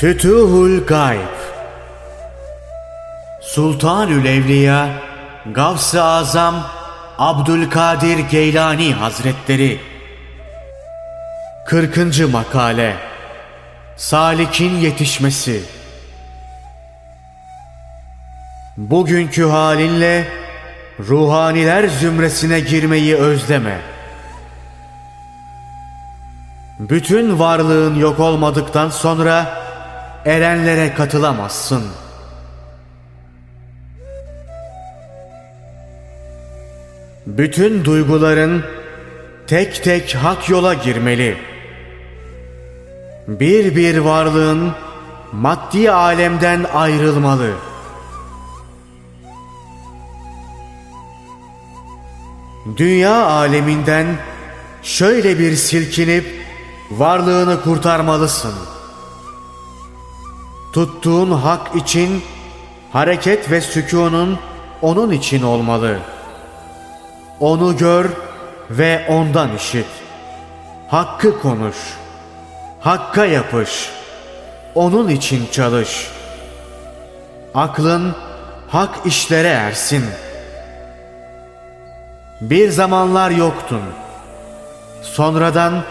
Fütuhul Gayb Sultanül Evliya Gavs-ı Azam Abdülkadir Geylani Hazretleri 40. Makale Salik'in Yetişmesi Bugünkü halinle ruhaniler zümresine girmeyi özleme. Bütün varlığın yok olmadıktan sonra erenlere katılamazsın. Bütün duyguların tek tek hak yola girmeli. Bir bir varlığın maddi alemden ayrılmalı. Dünya aleminden şöyle bir silkinip varlığını kurtarmalısın.'' Tuttuğun hak için hareket ve sükunun onun için olmalı. Onu gör ve ondan işit. Hakkı konuş. Hakka yapış. Onun için çalış. Aklın hak işlere ersin. Bir zamanlar yoktun. Sonradan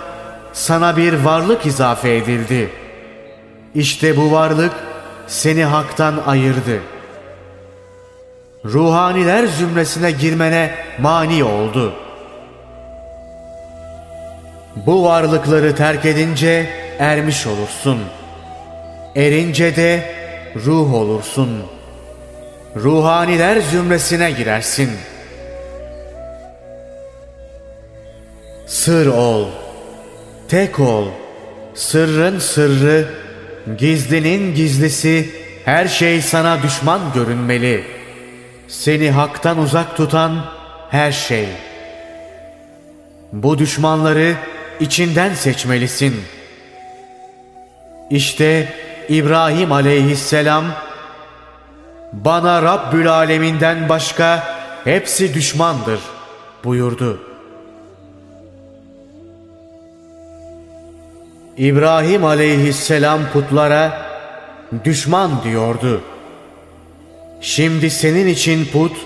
sana bir varlık izafe edildi.'' İşte bu varlık seni haktan ayırdı. Ruhaniler zümresine girmene mani oldu. Bu varlıkları terk edince ermiş olursun. Erince de ruh olursun. Ruhaniler zümresine girersin. Sır ol, tek ol, sırrın sırrı, Gizlinin gizlisi her şey sana düşman görünmeli. Seni haktan uzak tutan her şey. Bu düşmanları içinden seçmelisin. İşte İbrahim aleyhisselam bana Rabbül Aleminden başka hepsi düşmandır buyurdu.'' İbrahim aleyhisselam putlara düşman diyordu. Şimdi senin için put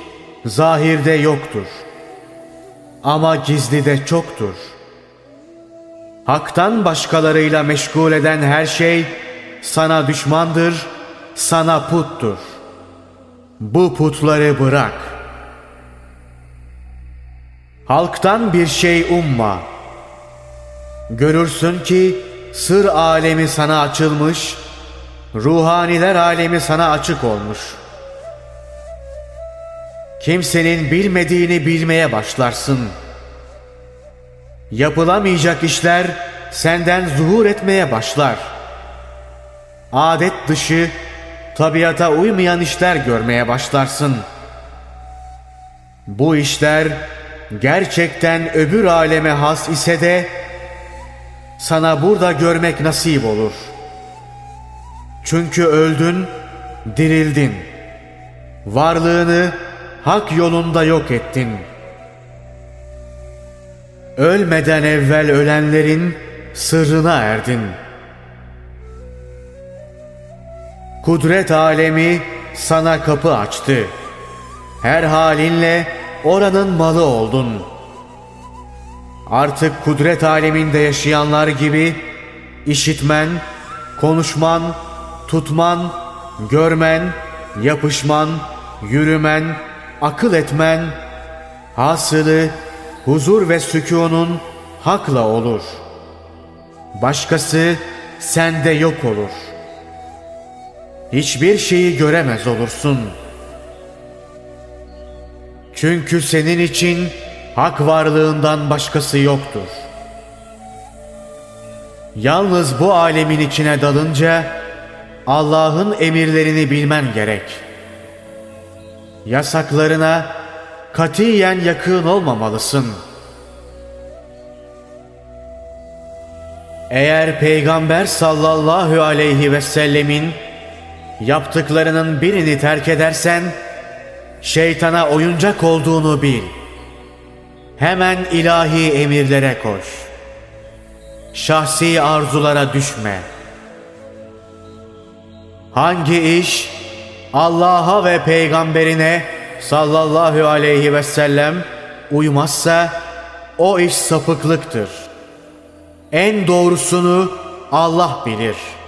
zahirde yoktur. Ama gizlide çoktur. Hak'tan başkalarıyla meşgul eden her şey sana düşmandır, sana puttur. Bu putları bırak. Halktan bir şey umma. Görürsün ki Sır alemi sana açılmış, ruhaniler alemi sana açık olmuş. Kimsenin bilmediğini bilmeye başlarsın. Yapılamayacak işler senden zuhur etmeye başlar. Adet dışı, tabiata uymayan işler görmeye başlarsın. Bu işler gerçekten öbür aleme has ise de sana burada görmek nasip olur. Çünkü öldün, dirildin. Varlığını hak yolunda yok ettin. Ölmeden evvel ölenlerin sırrına erdin. Kudret alemi sana kapı açtı. Her halinle oranın malı oldun.'' Artık kudret aleminde yaşayanlar gibi işitmen, konuşman, tutman, görmen, yapışman, yürümen, akıl etmen, hasılı huzur ve sükunun hakla olur. Başkası sende yok olur. Hiçbir şeyi göremez olursun. Çünkü senin için hak varlığından başkası yoktur. Yalnız bu alemin içine dalınca Allah'ın emirlerini bilmen gerek. Yasaklarına katiyen yakın olmamalısın. Eğer Peygamber sallallahu aleyhi ve sellemin yaptıklarının birini terk edersen, şeytana oyuncak olduğunu bil.'' Hemen ilahi emirlere koş. Şahsi arzulara düşme. Hangi iş Allah'a ve peygamberine sallallahu aleyhi ve sellem uymazsa o iş sapıklıktır. En doğrusunu Allah bilir.''